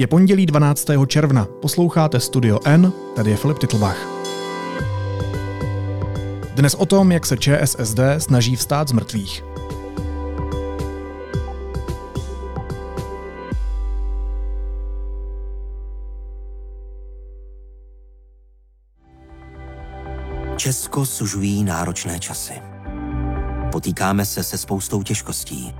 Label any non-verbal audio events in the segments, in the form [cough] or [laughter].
Je pondělí 12. června, posloucháte Studio N, tady je Filip Titlbach. Dnes o tom, jak se ČSSD snaží vstát z mrtvých. Česko sužují náročné časy. Potýkáme se se spoustou těžkostí.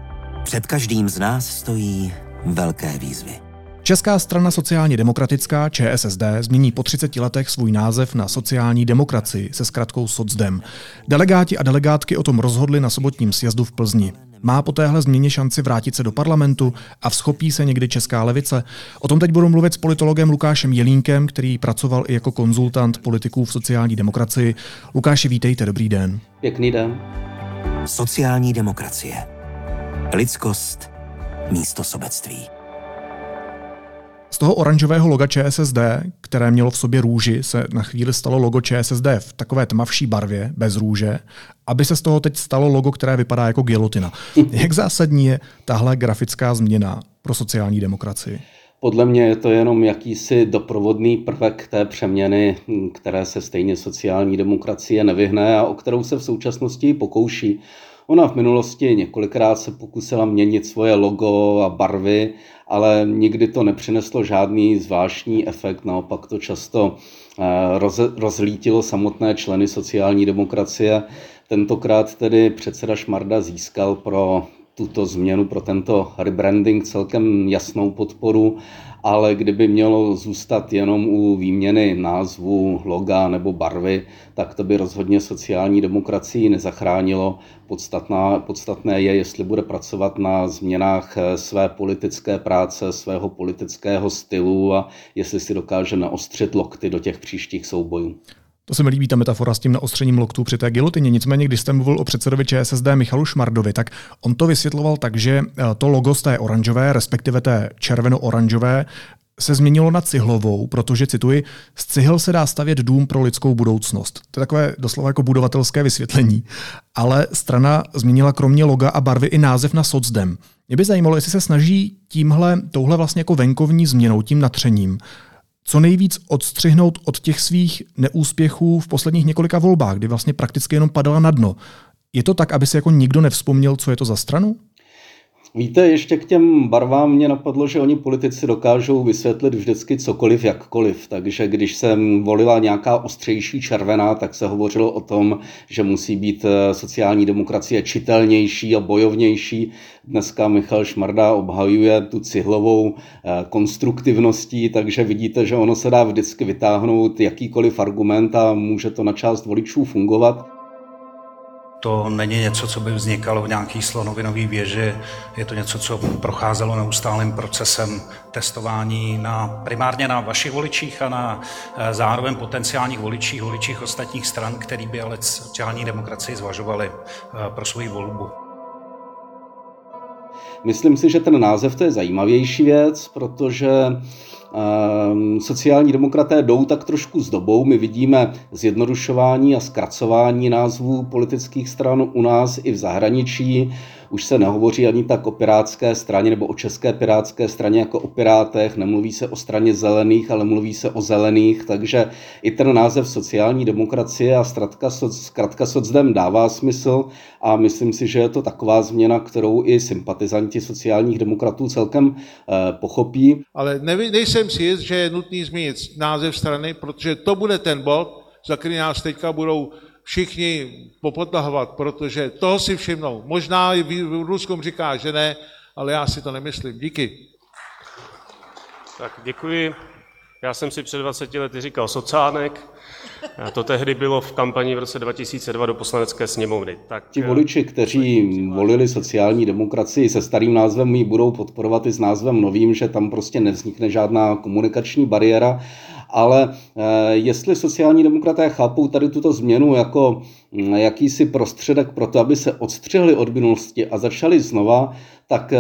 Před každým z nás stojí velké výzvy. Česká strana sociálně demokratická ČSSD změní po 30 letech svůj název na sociální demokracii se zkratkou SOCDEM. Delegáti a delegátky o tom rozhodli na sobotním sjezdu v Plzni. Má po téhle změně šanci vrátit se do parlamentu a vzchopí se někdy česká levice? O tom teď budu mluvit s politologem Lukášem Jelínkem, který pracoval i jako konzultant politiků v sociální demokracii. Lukáši, vítejte, dobrý den. Pěkný den. Sociální demokracie. Lidskost místo sobectví. Z toho oranžového loga ČSSD, které mělo v sobě růži, se na chvíli stalo logo ČSSD v takové tmavší barvě, bez růže, aby se z toho teď stalo logo, které vypadá jako gilotina. [laughs] Jak zásadní je tahle grafická změna pro sociální demokracii? Podle mě je to jenom jakýsi doprovodný prvek té přeměny, které se stejně sociální demokracie nevyhne a o kterou se v současnosti pokouší. Ona v minulosti několikrát se pokusila měnit svoje logo a barvy, ale nikdy to nepřineslo žádný zvláštní efekt, naopak to často eh, roz, rozlítilo samotné členy sociální demokracie. Tentokrát tedy předseda Šmarda získal pro tuto změnu, pro tento rebranding celkem jasnou podporu ale kdyby mělo zůstat jenom u výměny názvu, loga nebo barvy, tak to by rozhodně sociální demokracii nezachránilo. Podstatná, podstatné je, jestli bude pracovat na změnách své politické práce, svého politického stylu a jestli si dokáže naostřit lokty do těch příštích soubojů. To se mi líbí ta metafora s tím naostřením loktů při té gilotině. Nicméně, když jste mluvil o předsedovi ČSSD Michalu Šmardovi, tak on to vysvětloval tak, že eh, to logo z té oranžové, respektive té červeno-oranžové, se změnilo na cihlovou, protože, cituji, z cihel se dá stavět dům pro lidskou budoucnost. To je takové doslova jako budovatelské vysvětlení. Ale strana změnila kromě loga a barvy i název na socdem. Mě by zajímalo, jestli se snaží tímhle, touhle vlastně jako venkovní změnou, tím natřením, co nejvíc odstřihnout od těch svých neúspěchů v posledních několika volbách, kdy vlastně prakticky jenom padala na dno. Je to tak, aby si jako nikdo nevzpomněl, co je to za stranu? Víte, ještě k těm barvám mě napadlo, že oni politici dokážou vysvětlit vždycky cokoliv, jakkoliv. Takže když jsem volila nějaká ostřejší červená, tak se hovořilo o tom, že musí být eh, sociální demokracie čitelnější a bojovnější. Dneska Michal Šmarda obhajuje tu cihlovou eh, konstruktivností, takže vidíte, že ono se dá vždycky vytáhnout jakýkoliv argument a může to na část voličů fungovat. To není něco, co by vznikalo v nějaký slonovinové věži, je to něco, co procházelo neustálým procesem testování na, primárně na vašich voličích a na eh, zároveň potenciálních voličích, voličích ostatních stran, který by ale sociální demokracii zvažovali eh, pro svoji volbu. Myslím si, že ten název to je zajímavější věc, protože Ehm, sociální demokraté jdou tak trošku s dobou. My vidíme zjednodušování a zkracování názvů politických stran u nás i v zahraničí. Už se nehovoří ani tak o pirátské straně nebo o české pirátské straně jako o pirátech, nemluví se o straně zelených, ale mluví se o zelených, takže i ten název sociální demokracie a zkratka, zkratka socdem dává smysl. A myslím si, že je to taková změna, kterou i sympatizanti sociálních demokratů celkem eh, pochopí. Ale nevy, nejsem si jist, že je nutný změnit název strany, protože to bude ten bod, za který nás teďka budou všichni popotahovat, protože toho si všimnou. Možná i v Ruskom říká, že ne, ale já si to nemyslím. Díky. Tak děkuji. Já jsem si před 20 lety říkal socánek. A to tehdy bylo v kampani v roce 2002 do poslanecké sněmovny. Tak, Ti voliči, kteří volili sociální demokracii se starým názvem, ji budou podporovat i s názvem novým, že tam prostě nevznikne žádná komunikační bariéra ale eh, jestli sociální demokraté chápou tady tuto změnu jako mm, jakýsi prostředek pro to, aby se odstřihli od minulosti a začali znova, tak eh,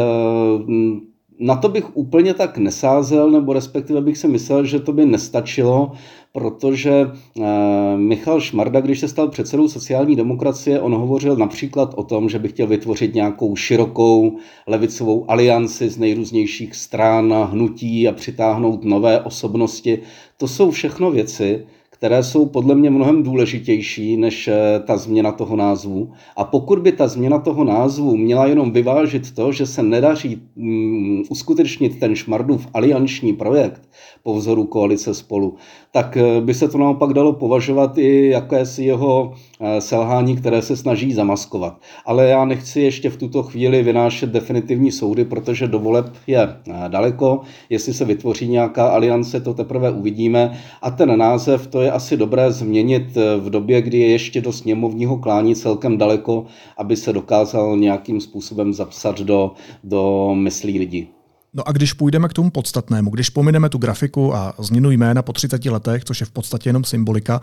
mm, na to bych úplně tak nesázel, nebo respektive bych si myslel, že to by nestačilo, protože eh, Michal Šmarda, když se stal předsedou sociální demokracie, on hovořil například o tom, že by chtěl vytvořit nějakou širokou levicovou alianci z nejrůznějších stran, hnutí a přitáhnout nové osobnosti. To jsou všechno věci, které jsou podle mě mnohem důležitější než eh, ta změna toho názvu. A pokud by ta změna toho názvu měla jenom vyvážit to, že se nedaří mm, uskutečnit ten Šmardův alianční projekt po vzoru koalice spolu, tak eh, by se to naopak dalo považovat i jakési jeho eh, selhání, které se snaží zamaskovat. Ale já nechci ještě v tuto chvíli vynášet definitivní soudy, protože do voleb je daleko. Jestli se vytvoří nějaká aliance, to teprve uvidíme. A ten název, to je asi dobré změnit eh, v době, kdy je ještě do sněmovního klání celkem daleko, aby se dokázal nějakým způsobem zapsat do, do myslí lidí. No a když půjdeme k tomu podstatnému, když pomineme tu grafiku a změnu jména po 30 letech, což je v podstatě jenom symbolika,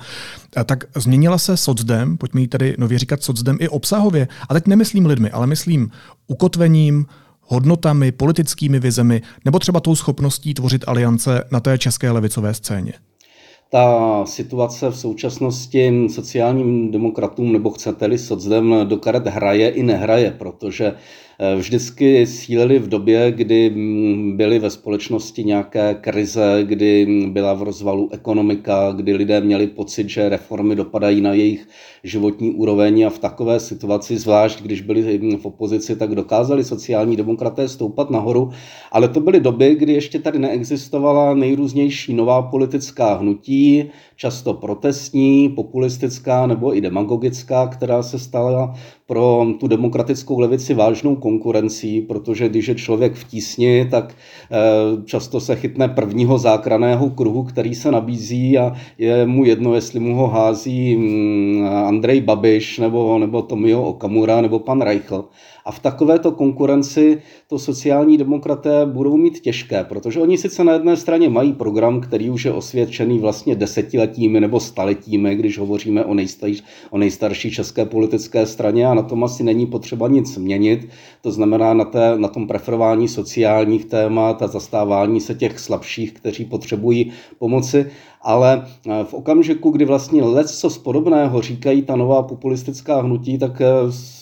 eh, tak změnila se socdem, pojďme jí tady nově říkat socdem i obsahově. A teď nemyslím lidmi, ale myslím ukotvením, hodnotami, politickými vizemi, nebo třeba tou schopností tvořit aliance na té české levicové scéně ta situace v současnosti sociálním demokratům, nebo chcete-li socdem, do karet hraje i nehraje, protože vždycky sílili v době, kdy mm, byly ve společnosti nějaké krize, kdy mm, byla v rozvalu ekonomika, kdy lidé měli pocit, že reformy dopadají na jejich životní úroveň. A v takové situaci, zvlášť když byli mm, v opozici, tak dokázali sociální demokraté stoupat nahoru, ale to byly doby, kdy ještě tady neexistovala nejrůznější nová politická hnutí, často protestní, populistická nebo i demagogická, která se stala pro tu demokratickou levici vážnou konkurencí, protože když je člověk v tísni, tak eh, často se chytne prvního zákraného kruhu, který se nabízí a je mu jedno, jestli mu ho hází mm, Andrej Babiš nebo, nebo Tomio Okamura nebo pan Reichl. A v takovéto konkurenci to sociální demokraté budou mít těžké, protože oni sice na jedné straně mají program, který už je osvědčený vlastně desetiletími nebo staletími, když hovoříme o, nejstarší, o nejstarší české politické straně a na tom asi není potřeba nic měnit. To znamená na, té, na tom preferování sociálních témat a zastávání se těch slabších, kteří potřebují pomoci ale eh, v okamžiku, kdy vlastně let co z podobného říkají ta nová populistická hnutí, tak eh,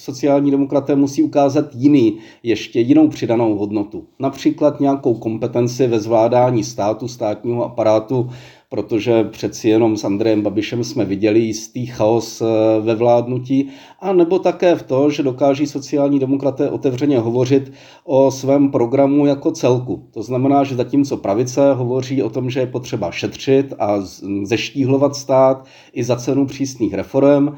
sociální demokraté musí ukázat jiný, ještě jinou přidanou hodnotu. Například nějakou kompetenci ve zvládání státu, státního aparátu, protože přeci jenom s Andrejem Babišem jsme viděli jistý chaos eh, ve vládnutí, a nebo také v to, že dokáží sociální demokraté otevřeně hovořit o svém programu jako celku. To znamená, že zatímco pravice hovoří o tom, že je potřeba šetřit a zeštíhlovat stát i za cenu přísných reform,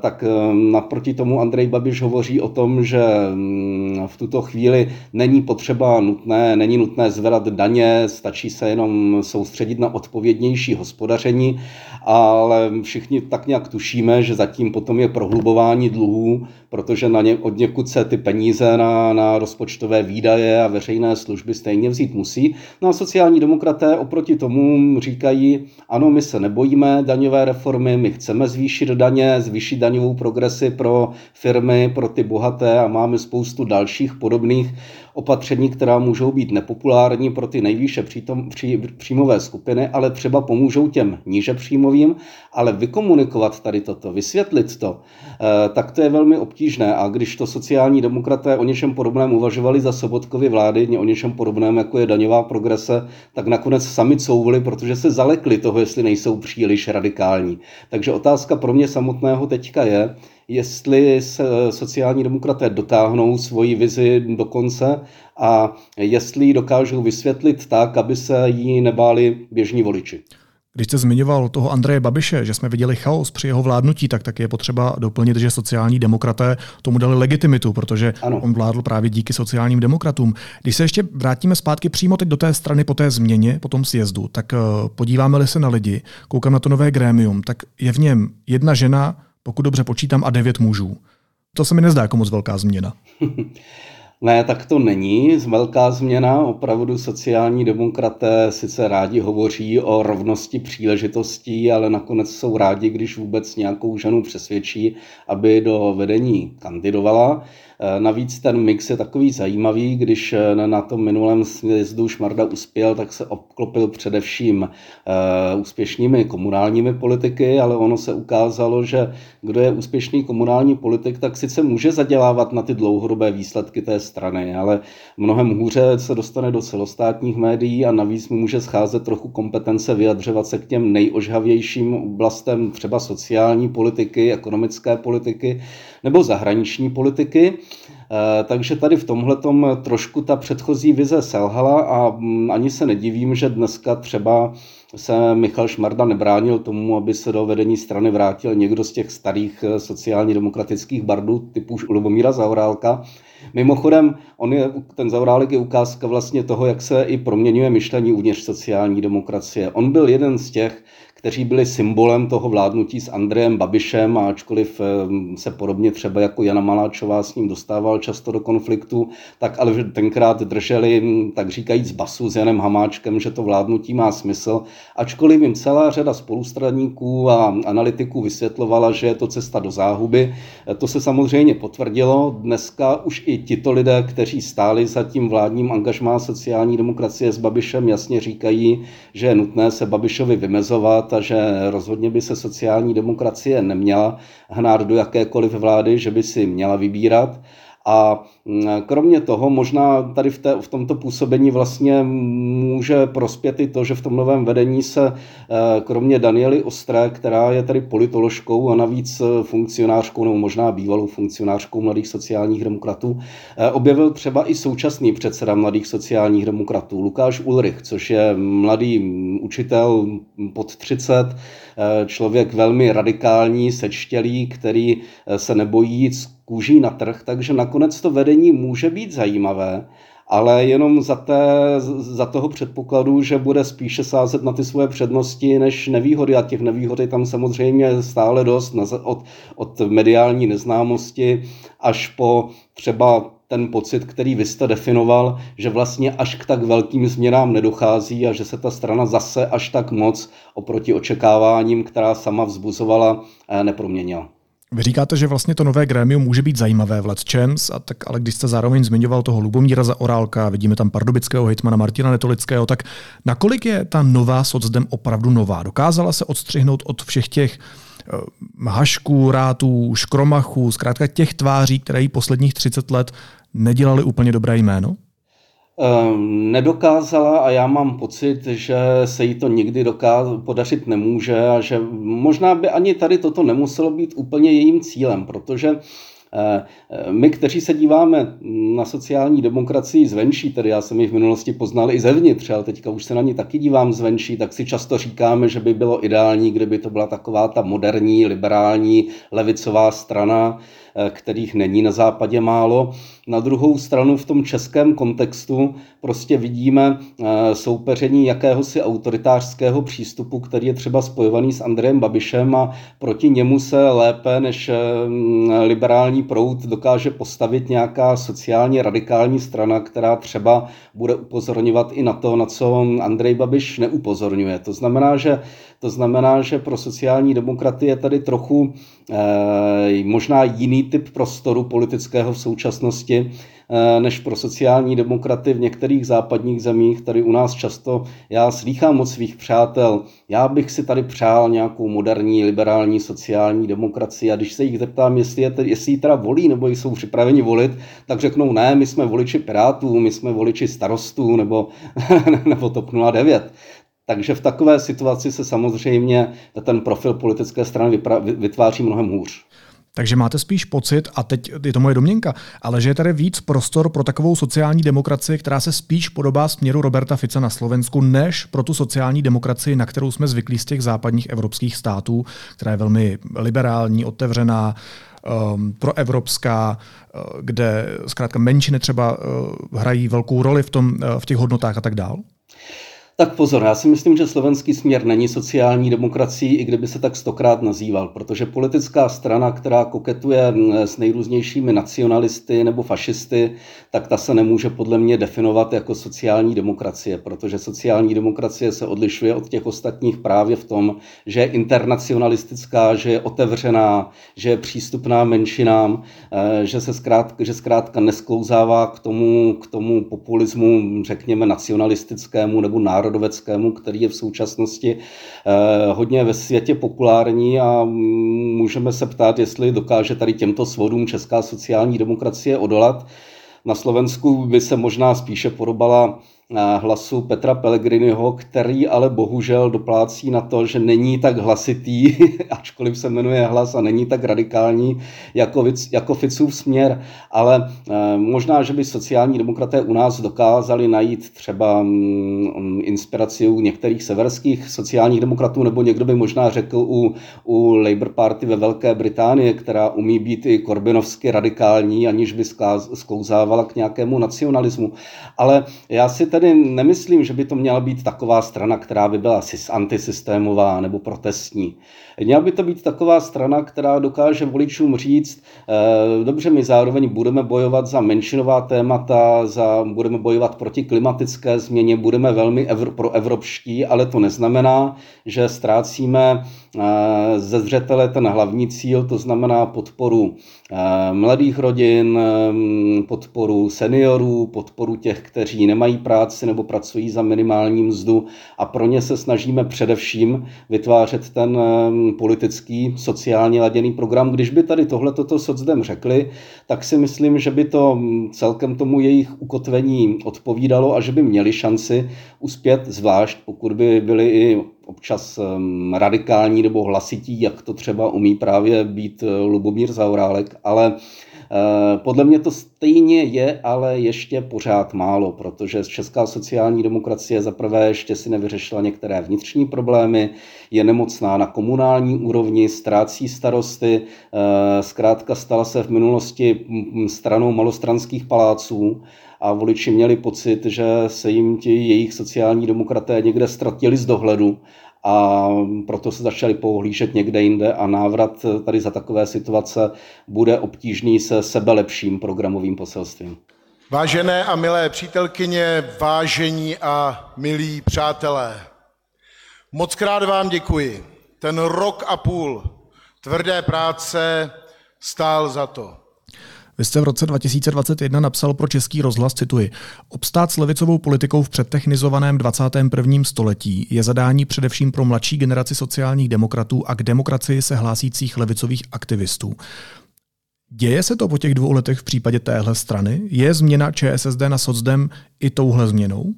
tak eh, naproti tomu Andrej Babiš hovoří o tom, že mm, v tuto chvíli není potřeba nutné, není nutné zvedat daně, stačí se jenom soustředit na odpovědnější hospodaření, ale všichni tak nějak tušíme, že zatím potom je prohlubování dluhů, protože na ně, od někud se ty peníze na, na rozpočtové výdaje a veřejné služby stejně vzít musí. No a sociální demokraté oproti tomu říkají, ano, my se nebojíme daňové reformy, my chceme zvýšit daně, zvýšit vyšší daňovou progresi pro firmy, pro ty bohaté a máme spoustu dalších podobných opatření, která můžou být nepopulární pro ty nejvýše přítom, pří, příjmové skupiny, ale třeba pomůžou těm níže příjmovým, ale vykomunikovat tady toto, vysvětlit to, eh, tak to je velmi obtížné. A když to sociální demokraté o něčem podobném uvažovali za Sobotkovy vlády, o něčem podobném, jako je daňová progrese, tak nakonec sami couvli, protože se zalekli toho, jestli nejsou příliš radikální. Takže otázka pro mě samotného teďka je, jestli se sociální demokraté dotáhnou svoji vizi do konce a jestli ji dokážou vysvětlit tak, aby se jí nebáli běžní voliči. Když jste zmiňoval toho Andreje Babiše, že jsme viděli chaos při jeho vládnutí, tak taky je potřeba doplnit, že sociální demokraté tomu dali legitimitu, protože ano. on vládl právě díky sociálním demokratům. Když se ještě vrátíme zpátky přímo teď do té strany po té změně, po tom sjezdu, tak eh, podíváme-li se na lidi, koukám na to nové grémium, tak je v něm jedna žena, pokud dobře počítám, a devět mužů. To se mi nezdá jako moc velká změna. [laughs] Ne, tak to není velká změna. Opravdu sociální demokraté sice rádi hovoří o rovnosti příležitostí, ale nakonec jsou rádi, když vůbec nějakou ženu přesvědčí, aby do vedení kandidovala. Navíc ten mix je takový zajímavý, když na tom minulém sjezdu Šmarda uspěl, tak se obklopil především úspěšnými komunálními politiky, ale ono se ukázalo, že kdo je úspěšný komunální politik, tak sice může zadělávat na ty dlouhodobé výsledky té strany, ale mnohem hůře se dostane do celostátních médií a navíc mu může scházet trochu kompetence vyjadřovat se k těm nejožhavějším oblastem třeba sociální politiky, ekonomické politiky nebo zahraniční politiky. Eh, takže tady v tomhle trošku ta předchozí vize selhala a mm, ani se nedivím, že dneska třeba se Michal Šmarda nebránil tomu, aby se do vedení strany vrátil někdo z těch starých eh, sociálně demokratických bardů typu Lubomíra Zaurálka. Mimochodem, on je, ten Zaurálek je ukázka vlastně toho, jak se i proměňuje myšlení uvnitř sociální demokracie. On byl jeden z těch, kteří byli symbolem toho vládnutí s Andrejem Babišem, a ačkoliv eh, se podobně třeba jako Jana Maláčová s ním dostával často do konfliktu, tak ale tenkrát drželi, hm, tak říkajíc, basu s Janem Hamáčkem, že to vládnutí má smysl, ačkoliv jim celá řada spolustraníků a analytiků vysvětlovala, že je to cesta do záhuby. Eh, to se samozřejmě potvrdilo. Dneska už i tito lidé, kteří stáli za tím vládním angažmá sociální demokracie s Babišem, jasně říkají, že je nutné se Babišovi vymezovat a že rozhodně by se sociální demokracie neměla hnát do jakékoliv vlády, že by si měla vybírat. A mm, kromě toho možná tady v, té, v tomto působení vlastně může prospět i to, že v tom novém vedení se eh, kromě Daniely Ostré, která je tady politoložkou a navíc eh, funkcionářkou nebo možná bývalou funkcionářkou mladých sociálních demokratů, eh, objevil třeba i současný předseda mladých sociálních demokratů Lukáš Ulrich, což je mladý učitel pod 30, člověk velmi radikální, sečtělý, který se nebojí jít kůží na trh, takže nakonec to vedení může být zajímavé, ale jenom za, té, za toho předpokladu, že bude spíše sázet na ty svoje přednosti než nevýhody a těch nevýhod je tam samozřejmě stále dost od, od mediální neznámosti až po třeba ten pocit, který vy jste definoval, že vlastně až k tak velkým změnám nedochází a že se ta strana zase až tak moc oproti očekáváním, která sama vzbuzovala, eh, neproměnila. Vy říkáte, že vlastně to nové grémium může být zajímavé v Let's Champs, a tak, ale když jste zároveň zmiňoval toho Lubomíra za Orálka, vidíme tam pardubického hejtmana Martina Netolického, tak nakolik je ta nová socdem opravdu nová? Dokázala se odstřihnout od všech těch uh, hašků, rátů, škromachů, zkrátka těch tváří, které jí posledních 30 let nedělali úplně dobré jméno? Ehm, nedokázala a já mám pocit, že se jí to nikdy dokáz- podařit nemůže a že možná by ani tady toto nemuselo být úplně jejím cílem, protože my, kteří se díváme na sociální demokracii zvenčí, tedy já jsem ji v minulosti poznal i zevnitř, ale teďka už se na ní taky dívám zvenčí, tak si často říkáme, že by bylo ideální, kdyby to byla taková ta moderní, liberální, levicová strana, Eh, kterých není na západě málo. Na druhou stranu v tom českém kontextu prostě vidíme eh, soupeření jakéhosi autoritářského přístupu, který je třeba spojovaný s Andrejem Babišem a proti němu se lépe než eh, liberální proud dokáže postavit nějaká sociálně radikální strana, která třeba bude upozorňovat i na to, na co Andrej Babiš neupozorňuje. To znamená, že to znamená, že pro sociální demokraty je tady trochu eh, možná jiný typ prostoru politického v současnosti, než pro sociální demokraty v některých západních zemích. Tady u nás často já slýchám od svých přátel, já bych si tady přál nějakou moderní, liberální sociální demokracii a když se jich zeptám, jestli, je, jestli teda volí nebo jsou připraveni volit, tak řeknou ne, my jsme voliči Pirátů, my jsme voliči starostů nebo, [laughs] nebo TOP 09. Takže v takové situaci se samozřejmě ten profil politické strany vytváří mnohem hůř. Takže máte spíš pocit, a teď je to moje domněnka, ale že je tady víc prostor pro takovou sociální demokracii, která se spíš podobá směru Roberta Fica na Slovensku, než pro tu sociální demokracii, na kterou jsme zvyklí z těch západních evropských států, která je velmi liberální, otevřená, um, proevropská, uh, kde zkrátka menšiny třeba uh, hrají velkou roli v, tom, uh, v těch hodnotách a tak dále? Tak pozor, já si myslím, že slovenský směr není sociální demokracií, i kdyby se tak stokrát nazýval, protože politická strana, která koketuje s nejrůznějšími nacionalisty nebo fašisty, tak ta se nemůže podle mě definovat jako sociální demokracie, protože sociální demokracie se odlišuje od těch ostatních právě v tom, že je internacionalistická, že je otevřená, že je přístupná menšinám, eh, že se zkrátka, že zkrátka nesklouzává k tomu, k tomu populismu, řekněme, nacionalistickému nebo národnímu národoveckému, který je v současnosti eh, hodně ve světě populární a můžeme se ptát, jestli dokáže tady těmto svodům česká sociální demokracie odolat. Na Slovensku by se možná spíše podobala hlasu Petra Pellegriniho, který ale bohužel doplácí na to, že není tak hlasitý, [laughs] ačkoliv se jmenuje hlas a není tak radikální jako, jako Ficův směr, ale eh, možná, že by sociální demokraté u nás dokázali najít třeba mm, inspiraci u některých severských sociálních demokratů, nebo někdo by možná řekl u, u Labour Party ve Velké Británii, která umí být i korbinovsky radikální, aniž by sklouzávala k nějakému nacionalismu. Ale já si tedy nemyslím, že by to měla být taková strana, která by byla antisystémová nebo protestní. Měla by to být taková strana, která dokáže voličům říct, eh, dobře, my zároveň budeme bojovat za menšinová témata, za, budeme bojovat proti klimatické změně, budeme velmi evro, proevropští, ale to neznamená, že ztrácíme ze zřetele ten hlavní cíl, to znamená podporu eh, mladých rodin, podporu seniorů, podporu těch, kteří nemají práci nebo pracují za minimální mzdu a pro ně se snažíme především vytvářet ten politický, sociálně laděný program. Když by tady tohle toto socdem řekli, tak si myslím, že by to celkem tomu jejich ukotvení odpovídalo a že by měli šanci uspět, zvlášť pokud by byli i občas radikální nebo hlasití, jak to třeba umí právě být eh, Lubomír Zaurálek, ale Eh, podle mě to stejně je, ale ještě pořád málo, protože česká sociální demokracie zaprvé ještě si nevyřešila některé vnitřní problémy, je nemocná na komunální úrovni, ztrácí starosty, eh, zkrátka stala se v minulosti stranou malostranských paláců a voliči měli pocit, že se jim ti jejich sociální demokraté někde ztratili z dohledu a proto se začali pohlížet někde jinde a návrat tady za takové situace bude obtížný se sebelepším programovým poselstvím. Vážené a milé přítelkyně, vážení a milí přátelé, moc krát vám děkuji. Ten rok a půl tvrdé práce stál za to. Vy jste v roce 2021 napsal pro Český rozhlas, cituji, obstát s levicovou politikou v předtechnizovaném 21. století je zadání především pro mladší generaci sociálních demokratů a k demokracii se hlásících levicových aktivistů. Děje se to po těch dvou letech v případě téhle strany? Je změna ČSSD na socdem i touhle změnou?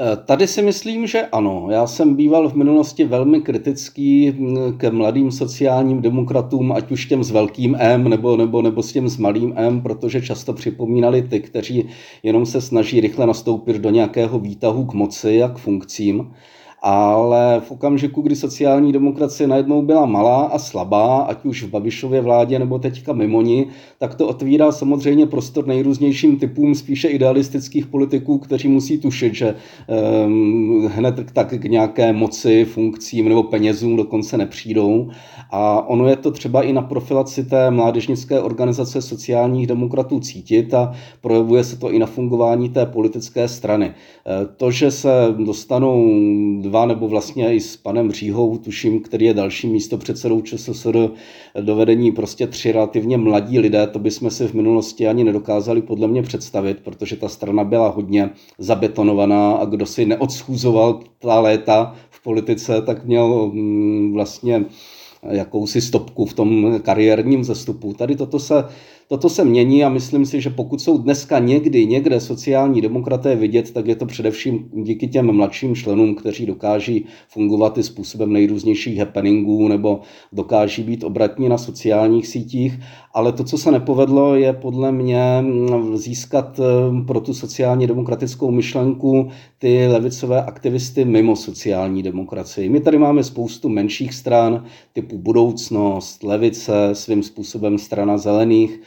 Eh, tady si myslím, že ano. Já jsem býval v minulosti velmi kritický hm, ke mladým sociálním demokratům, ať už těm s velkým M nebo, nebo, nebo s tím s malým M, protože často připomínali ty, kteří jenom se snaží rychle nastoupit do nějakého výtahu k moci a k funkcím ale v okamžiku, kdy sociální demokracie najednou byla malá a slabá, ať už v Babišově vládě nebo teďka mimo ní, tak to otvírá samozřejmě prostor nejrůznějším typům spíše idealistických politiků, kteří musí tušit, že um, hned tak k nějaké moci, funkcím nebo penězům dokonce nepřijdou. A ono je to třeba i na profilaci té mládežnické organizace sociálních demokratů cítit a projevuje se to i na fungování té politické strany. E, to, že se dostanou dva nebo vlastně i s panem Říhou, tuším, který je dalším místopředsedou ČSSR, do vedení prostě tři relativně mladí lidé, to bychom si v minulosti ani nedokázali podle mě představit, protože ta strana byla hodně zabetonovaná a kdo si neodschůzoval ta léta v politice, tak měl mm, vlastně jakousi stopku v tom kariérním zestupu. Tady toto se Toto se mění a myslím si, že pokud jsou dneska někdy někde sociální demokraté vidět, tak je to především díky těm mladším členům, kteří dokáží fungovat i způsobem nejrůznějších happeningů nebo dokáží být obratní na sociálních sítích. Ale to, co se nepovedlo, je podle mě získat eh, pro tu sociálně demokratickou myšlenku ty levicové aktivisty mimo sociální demokracii. My tady máme spoustu menších stran typu Budoucnost, Levice, svým způsobem strana zelených,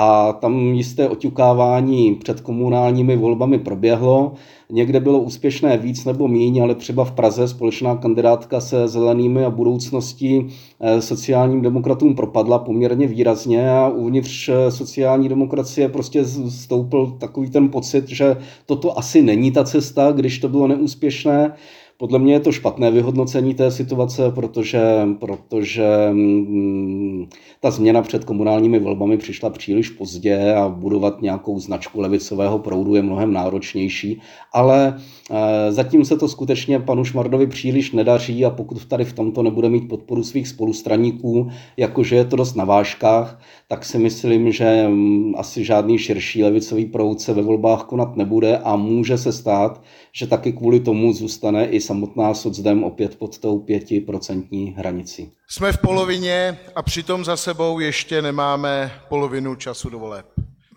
a tam jisté oťukávání před komunálními volbami proběhlo. Někde bylo úspěšné víc nebo míň, ale třeba v Praze společná kandidátka se zelenými a budoucností eh, sociálním demokratům propadla poměrně výrazně a uvnitř eh, sociální demokracie prostě stoupil takový ten pocit, že toto asi není ta cesta, když to bylo neúspěšné. Podle mě je to špatné vyhodnocení té situace, protože, protože mm, ta změna před komunálními volbami přišla příliš pozdě a budovat nějakou značku levicového proudu je mnohem náročnější, ale eh, zatím se to skutečně panu Šmardovi příliš nedaří a pokud tady v tomto nebude mít podporu svých spolustraníků, jakože je to dost na vážkách, tak si myslím, že mm, asi žádný širší levicový proud se ve volbách konat nebude a může se stát, že taky kvůli tomu zůstane i samotná socdem opět pod tou pětiprocentní hranicí. Jsme v polovině a přitom za sebou ještě nemáme polovinu času do voleb.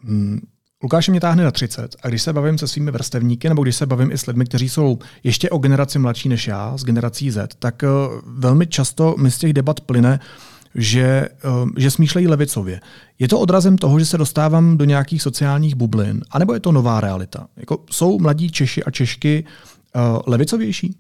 Hmm. Lukáš mě táhne na 30 a když se bavím se svými vrstevníky, nebo když se bavím i s lidmi, kteří jsou ještě o generaci mladší než já, z generací Z, tak eh, velmi často mi z těch debat plyne, že, eh, že smýšlejí levicově. Je to odrazem toho, že se dostávám do nějakých sociálních bublin, anebo je to nová realita? Jako, jsou mladí Češi a Češky uh, levicovější?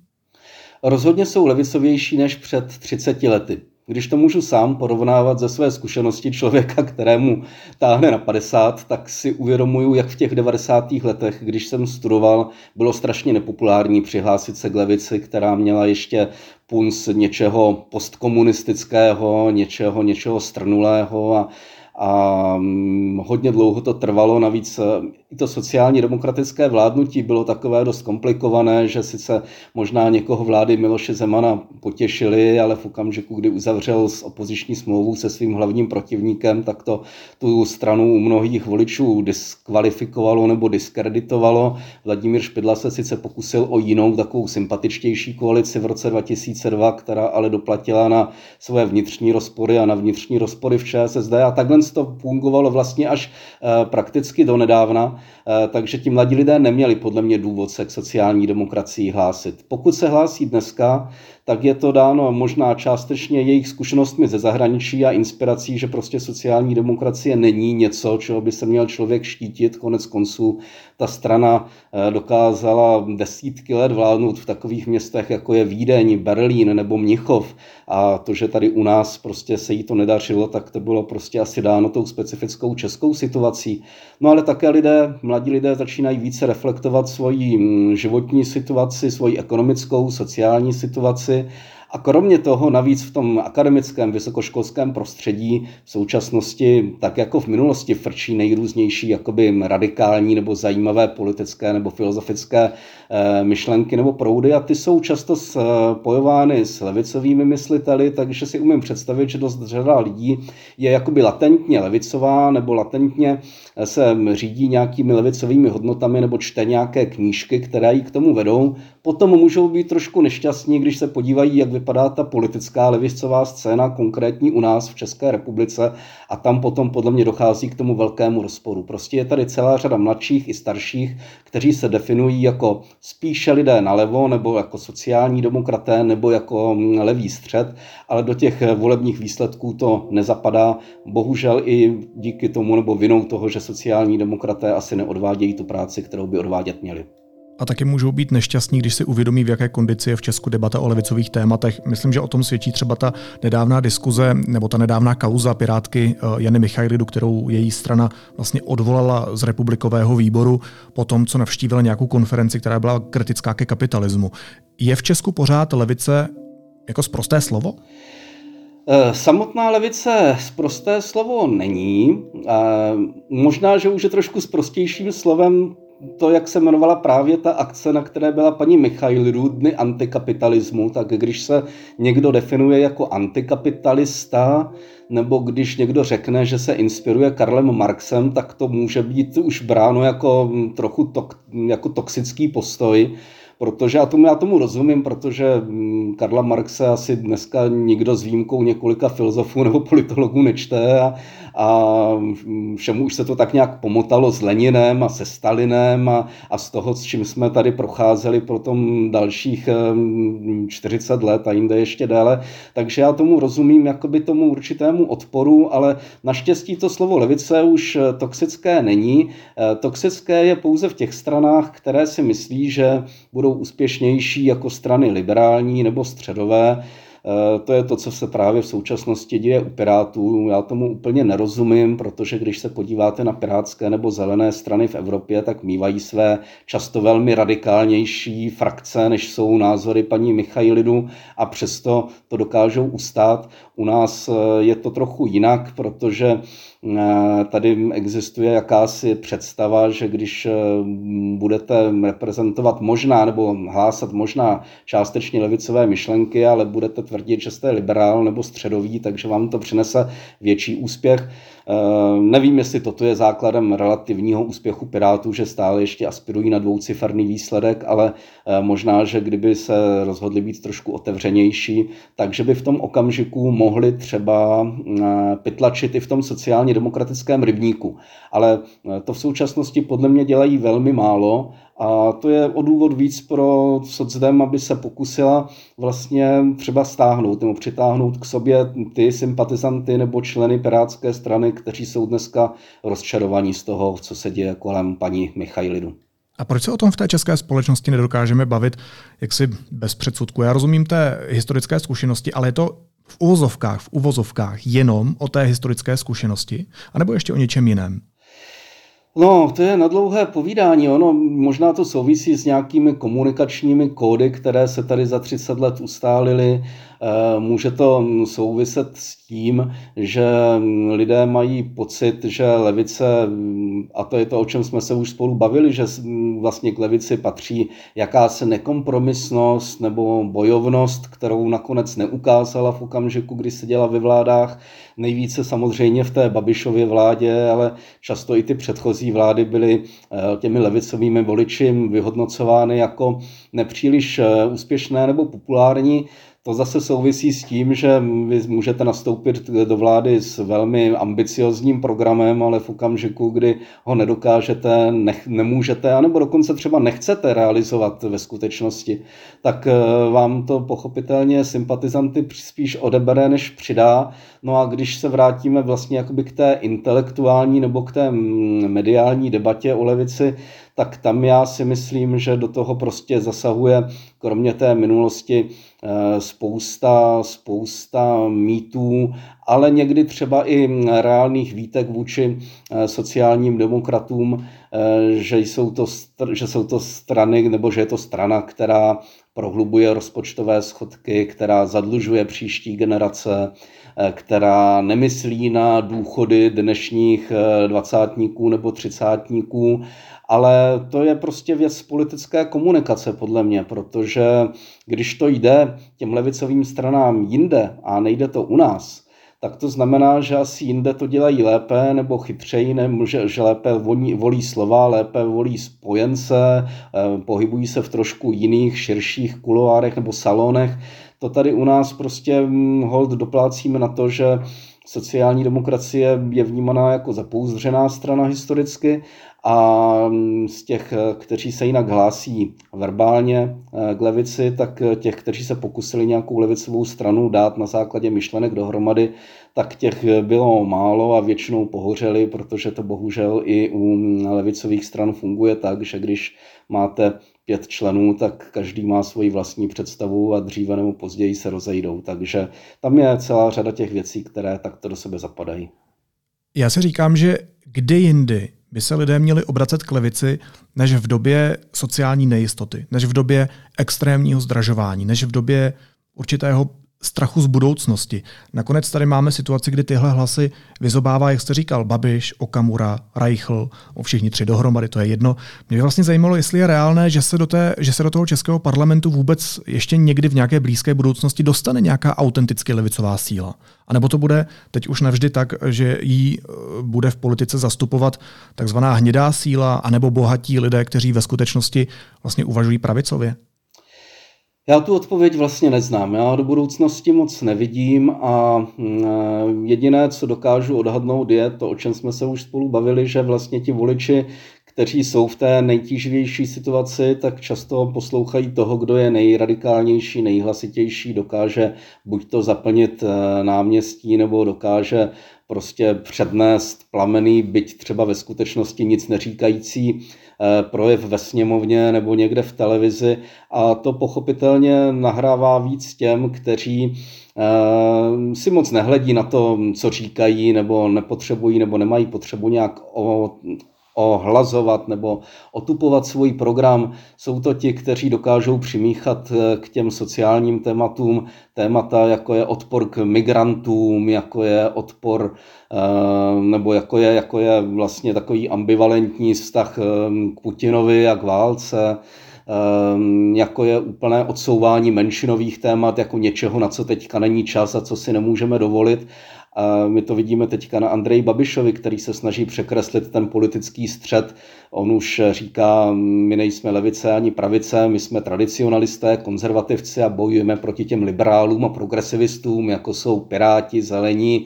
Rozhodně jsou levicovější než před 30 lety. Když to můžu sám porovnávat ze své zkušenosti člověka, kterému táhne na 50, tak si uvědomuju, jak v těch 90. letech, když jsem studoval, bylo strašně nepopulární přihlásit se k levici, která měla ještě punc něčeho postkomunistického, něčeho, něčeho strnulého a, a mm, hodně dlouho to trvalo, navíc e, i to sociálně demokratické vládnutí bylo takové dost komplikované, že sice možná někoho vlády Miloše Zemana potěšili, ale v okamžiku, kdy uzavřel s opoziční smlouvu se svým hlavním protivníkem, tak to tu stranu u mnohých voličů diskvalifikovalo nebo diskreditovalo. Vladimír Špidla se sice pokusil o jinou, takovou sympatičtější koalici v roce 2002, která ale doplatila na své vnitřní rozpory a na vnitřní rozpory v ČSSD a takhle to fungovalo vlastně až eh, prakticky do nedávna, takže ti mladí lidé neměli podle mě důvod se k sociální demokracii hlásit. Pokud se hlásí dneska, tak je to dáno možná částečně jejich zkušenostmi ze zahraničí a inspirací, že prostě sociální demokracie není něco, čeho by se měl člověk štítit. Konec konců ta strana eh, dokázala desítky let vládnout v takových městech, jako je Vídeň, Berlín nebo Mnichov. A to, že tady u nás prostě se jí to nedařilo, tak to bylo prostě asi dáno tou specifickou českou situací. No ale také lidé, mladí lidé začínají více reflektovat svoji mm, životní situaci, svoji ekonomickou, sociální situaci a kromě toho navíc v tom akademickém vysokoškolském prostředí v současnosti, tak jako v minulosti, frčí nejrůznější jakoby radikální nebo zajímavé politické nebo filozofické eh, myšlenky nebo proudy a ty jsou často spojovány s levicovými mysliteli, takže si umím představit, že dost řada lidí je jakoby latentně levicová nebo latentně se řídí nějakými levicovými hodnotami nebo čte nějaké knížky, které ji k tomu vedou. Potom můžou být trošku nešťastní, když se podívají, jak vypadá ta politická levicová scéna, konkrétní u nás v České republice a tam potom podle mě dochází k tomu velkému rozporu. Prostě je tady celá řada mladších i starších, kteří se definují jako spíše lidé nalevo nebo jako sociální demokraté nebo jako levý střed, ale do těch volebních výsledků to nezapadá. Bohužel i díky tomu nebo vinou toho, že sociální demokraté asi neodvádějí tu práci, kterou by odvádět měli a taky můžou být nešťastní, když si uvědomí, v jaké kondici je v Česku debata o levicových tématech. Myslím, že o tom svědčí třeba ta nedávná diskuze nebo ta nedávná kauza Pirátky eh, Jany Michajlidu, kterou její strana vlastně odvolala z republikového výboru po tom, co navštívila nějakou konferenci, která byla kritická ke kapitalismu. Je v Česku pořád levice jako zprosté slovo? Eh, samotná levice zprosté slovo není. Možná, že už je trošku sprostějším slovem to, jak se jmenovala právě ta akce, na které byla paní Michailů, Dny antikapitalismu, tak když se někdo definuje jako antikapitalista, nebo když někdo řekne, že se inspiruje Karlem Marxem, tak to může být už bráno jako trochu tok, jako toxický postoj, protože já tomu, já tomu rozumím, protože mm, Karla Marxe asi dneska nikdo s výjimkou několika filozofů nebo politologů nečte a, a všemu už se to tak nějak pomotalo s Leninem a se Stalinem a, a z toho, s čím jsme tady procházeli tom dalších 40 let a jinde ještě déle. Takže já tomu rozumím jakoby tomu určitému odporu, ale naštěstí to slovo levice už toxické není. Toxické je pouze v těch stranách, které si myslí, že budou úspěšnější jako strany liberální nebo středové. Eh, to je to, co se právě v současnosti děje u Pirátů. Já tomu úplně nerozumím, protože když se podíváte na pirátské nebo zelené strany v Evropě, tak mývají své často velmi radikálnější frakce, než jsou názory paní Michailidu a přesto to dokážou ustát. U nás eh, je to trochu jinak, protože Eh, tady existuje jakási představa, že když eh, budete reprezentovat možná nebo hlásat možná částečně levicové myšlenky, ale budete tvrdit, že jste liberál nebo středový, takže vám to přinese větší úspěch. Eh, nevím, jestli toto je základem relativního úspěchu Pirátů, že stále ještě aspirují na dvouciferný výsledek, ale možná, že kdyby se rozhodli být trošku otevřenější, takže by v tom okamžiku mohli třeba pytlačit i v tom sociálně sociálně demokratickém rybníku. Ale eh, to v současnosti podle mě dělají velmi málo a to je o důvod víc pro socdem, aby se pokusila vlastně třeba stáhnout nebo přitáhnout k sobě ty sympatizanty nebo členy Pirátské strany, kteří jsou dneska rozčarovaní z toho, co se děje kolem paní Michailidu. A proč se o tom v té české společnosti nedokážeme bavit jaksi bez předsudku? Já rozumím té historické zkušenosti, ale je to v uvozovkách, v uvozovkách jenom o té historické zkušenosti, anebo ještě o něčem jiném? No, to je na dlouhé povídání. Ono možná to souvisí s nějakými komunikačními kódy, které se tady za 30 let ustálily. Eh, může to souviset s tím, že lidé mají pocit, že levice, a to je to, o čem jsme se už spolu bavili, že vlastně k levici patří jakási nekompromisnost nebo bojovnost, kterou nakonec neukázala v okamžiku, kdy seděla ve vládách. Nejvíce samozřejmě v té Babišově vládě, ale často i ty předchozí vlády byly eh, těmi levicovými voliči vyhodnocovány jako nepříliš eh, úspěšné nebo populární. To zase souvisí s tím, že vy můžete nastoupit do vlády s velmi ambiciozním programem, ale v okamžiku, kdy ho nedokážete, nech, nemůžete, anebo dokonce třeba nechcete realizovat ve skutečnosti, tak eh, vám to pochopitelně sympatizanty spíš odebere, než přidá. No a když se vrátíme vlastně jakoby k té intelektuální nebo k té mm, mediální debatě o levici, tak tam já si myslím, že do toho prostě zasahuje, kromě té minulosti, eh, spousta, spousta mýtů, ale někdy třeba i reálných výtek vůči eh, sociálním demokratům, eh, že jsou to, že jsou to strany, nebo že je to strana, která prohlubuje rozpočtové schodky, která zadlužuje příští generace, která nemyslí na důchody dnešních dvacátníků nebo třicátníků ale to je prostě věc politické komunikace podle mě, protože když to jde těm levicovým stranám jinde a nejde to u nás, tak to znamená, že asi jinde to dělají lépe nebo chytřeji, nebo že, že lépe volí, volí slova, lépe volí spojence, eh, pohybují se v trošku jiných, širších kuloárech nebo salonech. To tady u nás prostě hm, hold doplácíme na to, že sociální demokracie je vnímaná jako zapouzdřená strana historicky a z těch, kteří se jinak hlásí verbálně eh, k levici, tak těch, kteří se pokusili nějakou levicovou stranu dát na základě myšlenek dohromady, tak těch bylo málo a většinou pohořeli, protože to bohužel i u levicových stran funguje tak, že když máte pět členů, tak každý má svoji vlastní představu a dříve nebo později se rozejdou. Takže tam je celá řada těch věcí, které takto do sebe zapadají. Já si říkám, že kdy jindy by se lidé měli obracet k levici, než v době sociální nejistoty, než v době extrémního zdražování, než v době určitého strachu z budoucnosti. Nakonec tady máme situaci, kdy tyhle hlasy vyzobává, jak jste říkal, Babiš, Okamura, Reichl, o všichni tři dohromady, to je jedno. Mě by vlastně zajímalo, jestli je reálné, že se, do té, že se do toho českého parlamentu vůbec ještě někdy v nějaké blízké budoucnosti dostane nějaká autenticky levicová síla. A nebo to bude teď už navždy tak, že jí e, bude v politice zastupovat takzvaná hnědá síla, anebo bohatí lidé, kteří ve skutečnosti vlastně uvažují pravicově? Já tu odpověď vlastně neznám. Já do budoucnosti moc nevidím a mm, jediné, co dokážu odhadnout, je to, o čem jsme se už spolu bavili, že vlastně ti voliči, kteří jsou v té nejtíživější situaci, tak často poslouchají toho, kdo je nejradikálnější, nejhlasitější, dokáže buď to zaplnit eh, náměstí, nebo dokáže prostě přednést plamený, byť třeba ve skutečnosti nic neříkající eh, projev ve sněmovně nebo někde v televizi. A to pochopitelně nahrává víc těm, kteří eh, si moc nehledí na to, co říkají, nebo nepotřebují, nebo nemají potřebu nějak ohlazovat nebo otupovat svůj program. Jsou to ti, kteří dokážou přimíchat eh, k těm sociálním tématům témata, jako je odpor k migrantům, jako je odpor eh, nebo jako je, jako je vlastně takový ambivalentní vztah eh, k Putinovi a k válce, jako je úplné odsouvání menšinových témat, jako něčeho, na co teďka není čas a co si nemůžeme dovolit. My to vidíme teďka na Andreji Babišovi, který se snaží překreslit ten politický střed. On už říká, my nejsme levice ani pravice, my jsme tradicionalisté, konzervativci a bojujeme proti těm liberálům a progresivistům, jako jsou Piráti, Zelení,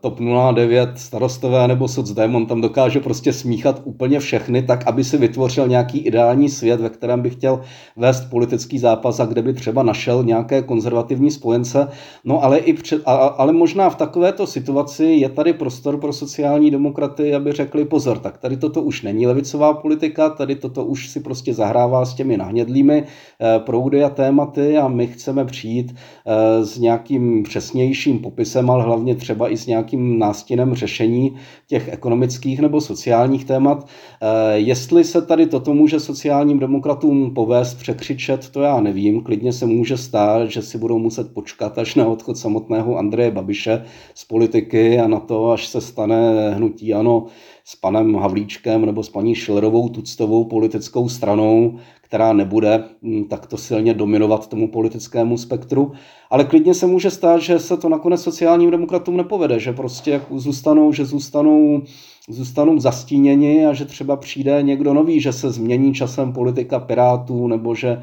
TOP 09, starostové nebo socdem, on tam dokáže prostě smíchat úplně všechny tak, aby si vytvořil nějaký ideální svět, ve kterém by chtěl vést politický zápas a kde by třeba našel nějaké konzervativní spojence. No ale, i před, ale možná v takovéto situaci je tady prostor pro sociální demokraty, aby řekli pozor, tak tady toto už není levicová politika, tady toto už si prostě zahrává s těmi nahnědlými eh, proudy a tématy a my chceme přijít eh, s nějakým přesnějším popisem, ale hlavně hlavně třeba i s nějakým nástinem řešení těch ekonomických nebo sociálních témat. Eh, jestli se tady toto může sociálním demokratům povést, překřičet, to já nevím. Klidně se může stát, že si budou muset počkat až na odchod samotného Andreje Babiše z politiky a na to, až se stane hnutí ano s panem Havlíčkem nebo s paní Šlerovou tuctovou politickou stranou, která nebude hm, takto silně dominovat tomu politickému spektru. Ale klidně se může stát, že se to nakonec sociálním demokratům nepovede, že prostě zůstanou, že zůstanou zůstanou zastíněni a že třeba přijde někdo nový, že se změní časem politika Pirátů nebo že e,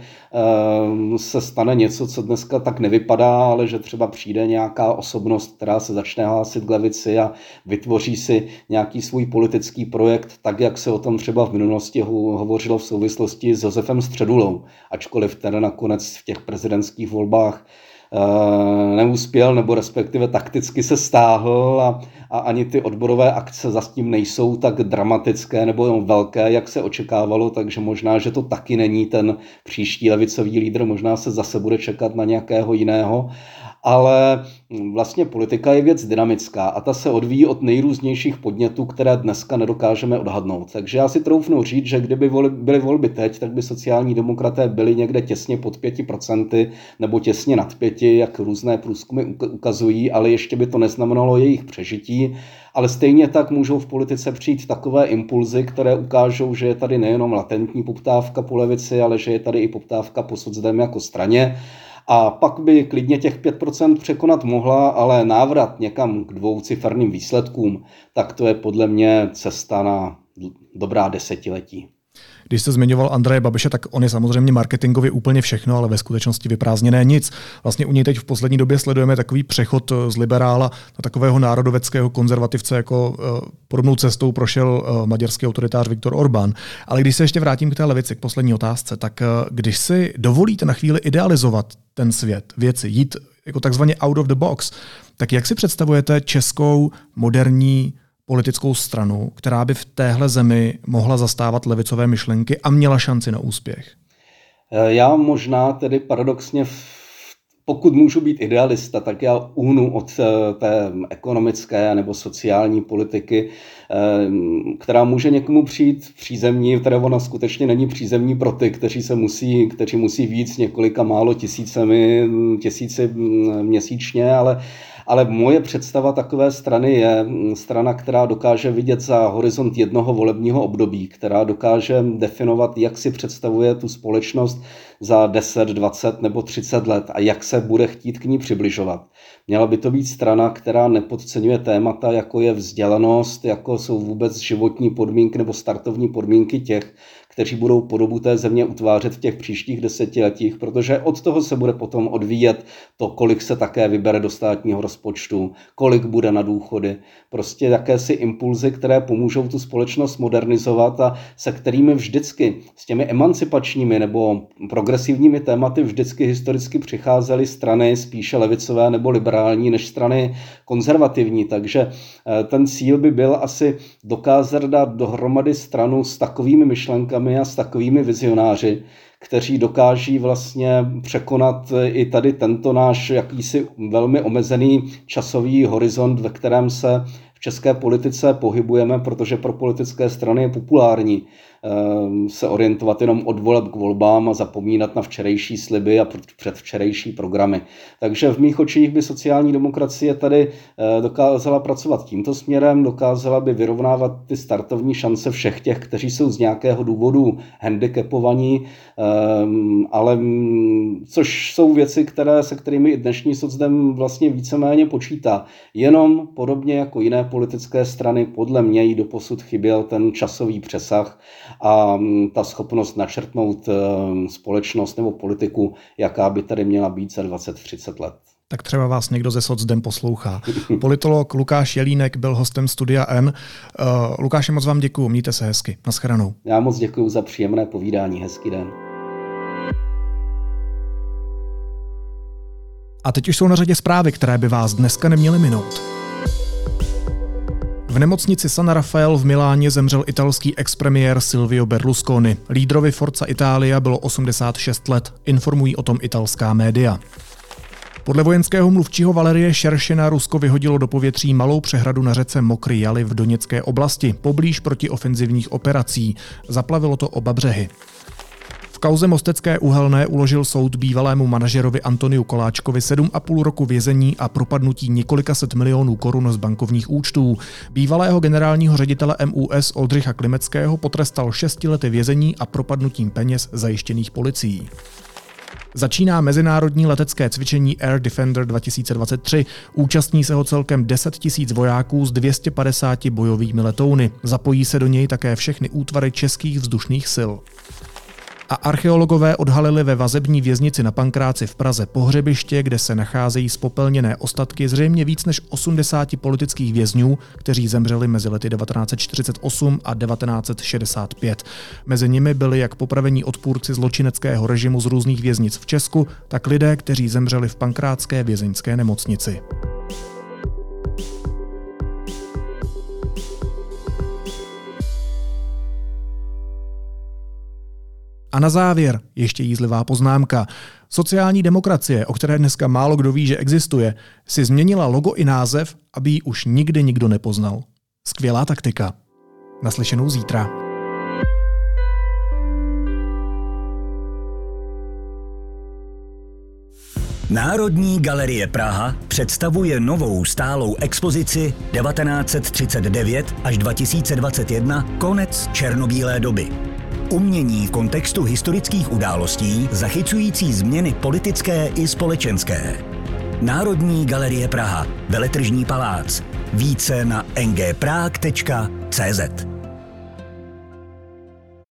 se stane něco, co dneska tak nevypadá, ale že třeba přijde nějaká osobnost, která se začne hlásit k levici a vytvoří si nějaký svůj politický projekt, tak jak se o tom třeba v minulosti hovořilo v souvislosti s Josefem Středulou, ačkoliv ten nakonec v těch prezidentských volbách neuspěl, nebo respektive takticky se stáhl a, a ani ty odborové akce za tím nejsou tak dramatické nebo velké, jak se očekávalo, takže možná, že to taky není ten příští levicový lídr, možná se zase bude čekat na nějakého jiného ale vlastně politika je věc dynamická a ta se odvíjí od nejrůznějších podnětů, které dneska nedokážeme odhadnout. Takže já si troufnu říct, že kdyby byly volby teď, tak by sociální demokraté byli někde těsně pod 5% nebo těsně nad 5%, jak různé průzkumy ukazují, ale ještě by to neznamenalo jejich přežití. Ale stejně tak můžou v politice přijít takové impulzy, které ukážou, že je tady nejenom latentní poptávka po levici, ale že je tady i poptávka po socdem jako straně a pak by klidně těch 5% překonat mohla, ale návrat někam k dvouciferným výsledkům, tak to je podle mě cesta na dobrá desetiletí. Když jste zmiňoval Andreje Babiše, tak on je samozřejmě marketingově úplně všechno, ale ve skutečnosti vyprázdněné nic. Vlastně u něj teď v poslední době sledujeme takový přechod z liberála na takového národoveckého konzervativce, jako uh, podobnou cestou prošel uh, maďarský autoritář Viktor Orbán. Ale když se ještě vrátím k té levici, k poslední otázce, tak když si dovolíte na chvíli idealizovat ten svět, věci, jít jako takzvaně out of the box, tak jak si představujete českou moderní politickou stranu, která by v téhle zemi mohla zastávat levicové myšlenky a měla šanci na úspěch? Eh, já možná tedy paradoxně, pokud můžu být idealista, tak já uhnu od eh, té ekonomické nebo sociální politiky, eh, která může někomu přijít přízemní, která ona skutečně není přízemní pro ty, kteří se musí, kteří musí víc několika málo tisícemi, tisíci mm, měsíčně, ale ale moje představa takové strany je mm, strana, která dokáže vidět za horizont jednoho volebního období, která dokáže definovat, jak si představuje tu společnost za 10, 20 nebo 30 let a jak se bude chtít k ní přibližovat. Měla by to být strana, která nepodceňuje témata, jako je vzdělanost, jako jsou vůbec životní podmínky nebo startovní podmínky těch, kteří budou podobu té země utvářet v těch příštích desetiletích, protože od toho se bude potom odvíjet to, kolik se také vybere do státního rozpočtu, kolik bude na důchody. Prostě jakési impulzy, které pomůžou tu společnost modernizovat a se kterými vždycky s těmi emancipačními nebo progresivními tématy vždycky historicky přicházely strany spíše levicové nebo liberální než strany konzervativní. Takže eh, ten cíl by byl asi dokázat dát dohromady stranu s takovými myšlenkami, myšlenkami a s takovými vizionáři, kteří dokáží vlastně překonat i tady tento náš jakýsi velmi omezený časový horizont, ve kterém se v české politice pohybujeme, protože pro politické strany je populární se orientovat jenom od voleb k volbám a zapomínat na včerejší sliby a předvčerejší programy. Takže v mých očích by sociální demokracie tady eh, dokázala pracovat tímto směrem, dokázala by vyrovnávat ty startovní šance všech těch, kteří jsou z nějakého důvodu handicapovaní, ehm, ale což jsou věci, které, se kterými i dnešní socdem vlastně víceméně počítá. Jenom podobně jako jiné politické strany, podle mě jí doposud chyběl ten časový přesah a mm, ta schopnost načrtnout ehm, společnost nebo politiku, jaká by tady měla být za 20-30 let. Tak třeba vás někdo ze Socdem poslouchá. [laughs] Politolog Lukáš Jelínek byl hostem Studia N. Uh, Lukáši, moc vám děkuji, mějte se hezky. Naschledanou. Já moc děkuji za příjemné povídání. Hezký den. A teď už jsou na řadě zprávy, které by vás dneska neměly minout. V nemocnici San Rafael v Miláně zemřel italský expremiér Silvio Berlusconi. Lídrovi Forza Italia bylo 86 let, informují o tom italská média. Podle vojenského mluvčího Valerie Šeršina Rusko vyhodilo do povětří malou přehradu na řece Mokrý Jali v Doněcké oblasti, poblíž protiofenzivních operací. Zaplavilo to oba břehy kauze Mostecké uhelné uložil soud bývalému manažerovi Antoniu Koláčkovi 7,5 roku vězení a propadnutí několika set milionů korun z bankovních účtů. Bývalého generálního ředitele MUS Oldřicha Klimeckého potrestal 6 lety vězení a propadnutím peněz zajištěných policií. Začíná mezinárodní letecké cvičení Air Defender 2023. Účastní se ho celkem 10 tisíc vojáků z 250 bojovými letouny. Zapojí se do něj také všechny útvary českých vzdušných sil a archeologové odhalili ve vazební věznici na Pankráci v Praze pohřebiště, kde se nacházejí spopelněné ostatky zřejmě víc než 80 politických vězňů, kteří zemřeli mezi lety 1948 a 1965. Mezi nimi byli jak popravení odpůrci zločineckého režimu z různých věznic v Česku, tak lidé, kteří zemřeli v Pankrátské vězeňské nemocnici. A na závěr ještě jízlivá poznámka. Sociální demokracie, o které dneska málo kdo ví, že existuje, si změnila logo i název, aby ji už nikdy nikdo nepoznal. Skvělá taktika. Naslyšenou zítra. Národní galerie Praha představuje novou stálou expozici 1939 až 2021 konec černobílé doby. Umění v kontextu historických událostí zachycující změny politické i společenské. Národní galerie Praha, Veletržní palác. Více na ngprag.cz